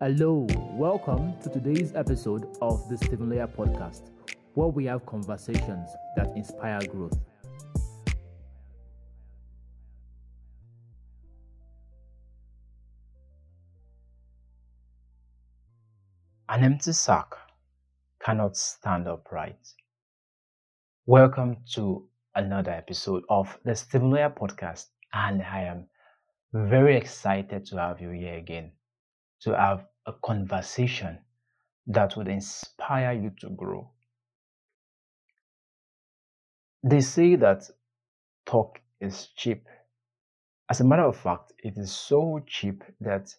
Hello, welcome to today's episode of the Stephen Layer podcast, where we have conversations that inspire growth. An empty sack cannot stand upright. Welcome to another episode of the Stephen Layer podcast, and I am very excited to have you here again to have a conversation that would inspire you to grow. They say that talk is cheap. As a matter of fact, it is so cheap that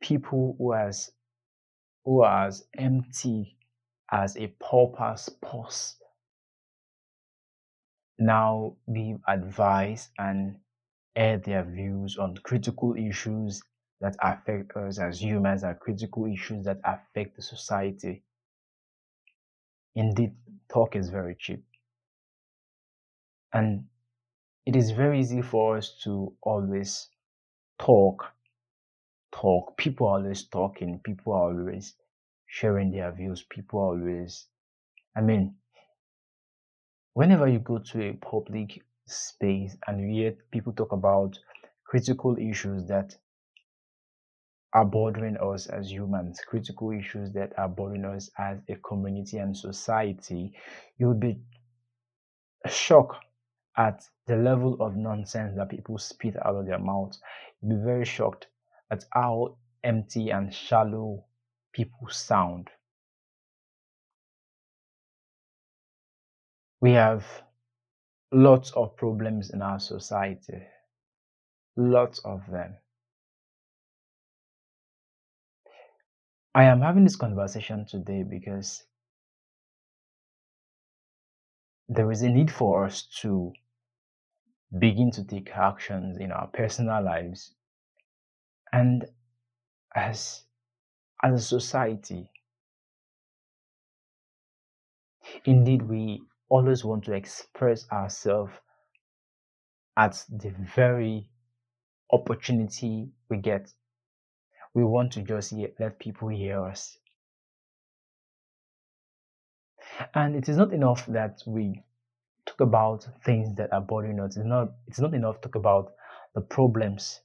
people who has who are as empty as a pauper's purse now give advice and air their views on critical issues that affect us as humans are critical issues that affect the society. Indeed, talk is very cheap. And it is very easy for us to always talk, talk. People are always talking, people are always sharing their views, people are always, I mean, whenever you go to a public space and you hear people talk about critical issues that are bothering us as humans, critical issues that are bothering us as a community and society, you'll be shocked at the level of nonsense that people spit out of their mouths. You'll be very shocked at how empty and shallow people sound. We have lots of problems in our society, lots of them. I am having this conversation today because there is a need for us to begin to take actions in our personal lives. And as as a society indeed we always want to express ourselves at the very opportunity we get we want to just hear, let people hear us. And it is not enough that we talk about things that are bothering us. It's not, it's not enough to talk about the problems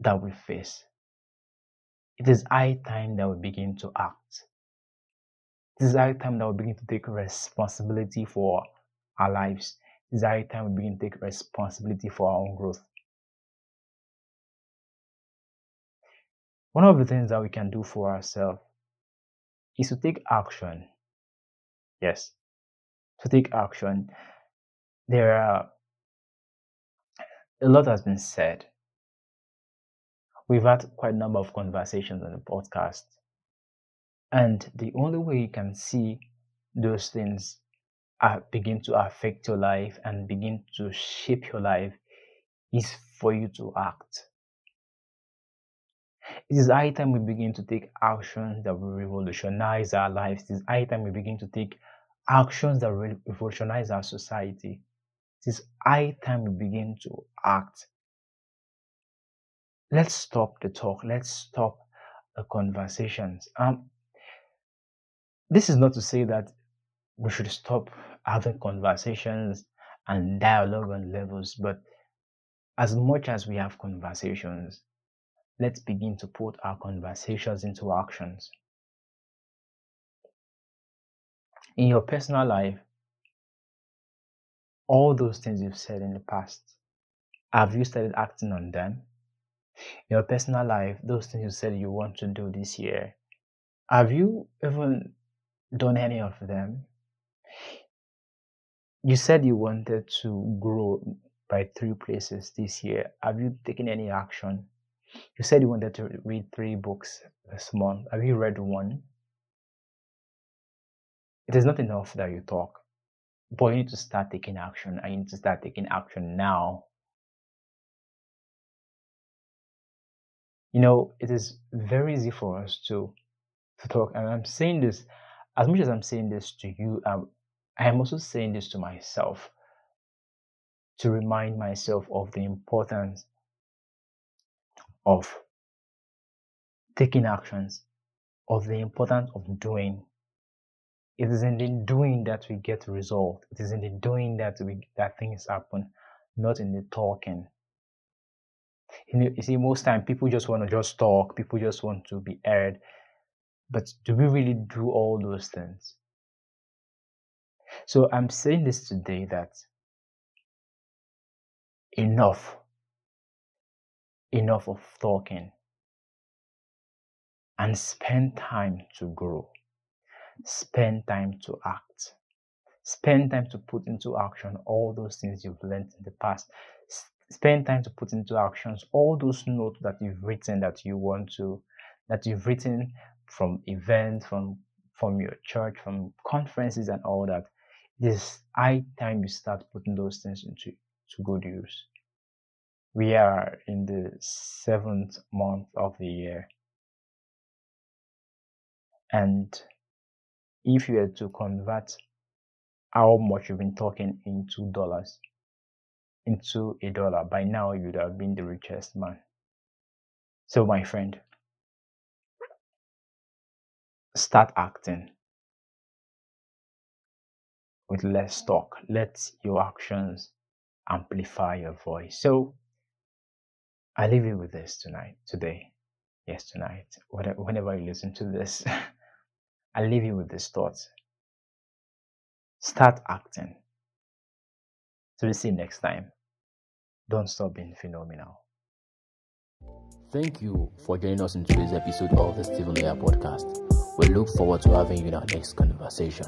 that we face. It is high time that we begin to act. It is high time that we begin to take responsibility for our lives. It is high time we begin to take responsibility for our own growth. One of the things that we can do for ourselves is to take action. Yes, to take action. There are a lot has been said. We've had quite a number of conversations on the podcast. And the only way you can see those things begin to affect your life and begin to shape your life is for you to act. It is high time we begin to take actions that will revolutionize our lives. It is high time we begin to take actions that will revolutionize our society. It is high time we begin to act. Let's stop the talk. Let's stop the conversations. Um, this is not to say that we should stop having conversations and dialogue on levels, but as much as we have conversations, let's begin to put our conversations into actions. In your personal life, all those things you've said in the past, have you started acting on them? In your personal life, those things you said you want to do this year, have you even done any of them? You said you wanted to grow by three places this year. Have you taken any action? You said you wanted to read three books this month. Have you read one? It is not enough that you talk, but you need to start taking action. I need to start taking action now. You know, it is very easy for us to to talk, and I'm saying this as much as I'm saying this to you. Um, I am also saying this to myself to remind myself of the importance of taking actions, of the importance of doing. It is in the doing that we get result. It is in the doing that we that things happen, not in the talking. You, know, you see, most time people just want to just talk. People just want to be heard. But do we really do all those things? So I'm saying this today that enough, enough of talking and spend time to grow. Spend time to act. Spend time to put into action all those things you've learned in the past. Spend time to put into actions all those notes that you've written that you want to, that you've written from events, from from your church, from conferences and all that. This high time you start putting those things into to good use. We are in the seventh month of the year and if you were to convert how much you've been talking into dollars, into a dollar, by now you would have been the richest man. So, my friend, start acting with less talk. Let your actions amplify your voice. So, I leave you with this tonight, today. Yes, tonight. Whenever you listen to this. I leave you with this thought. Start acting. So we see next time. Don't stop being phenomenal. Thank you for joining us in today's episode of the Stephen Leah podcast. We look forward to having you in our next conversation.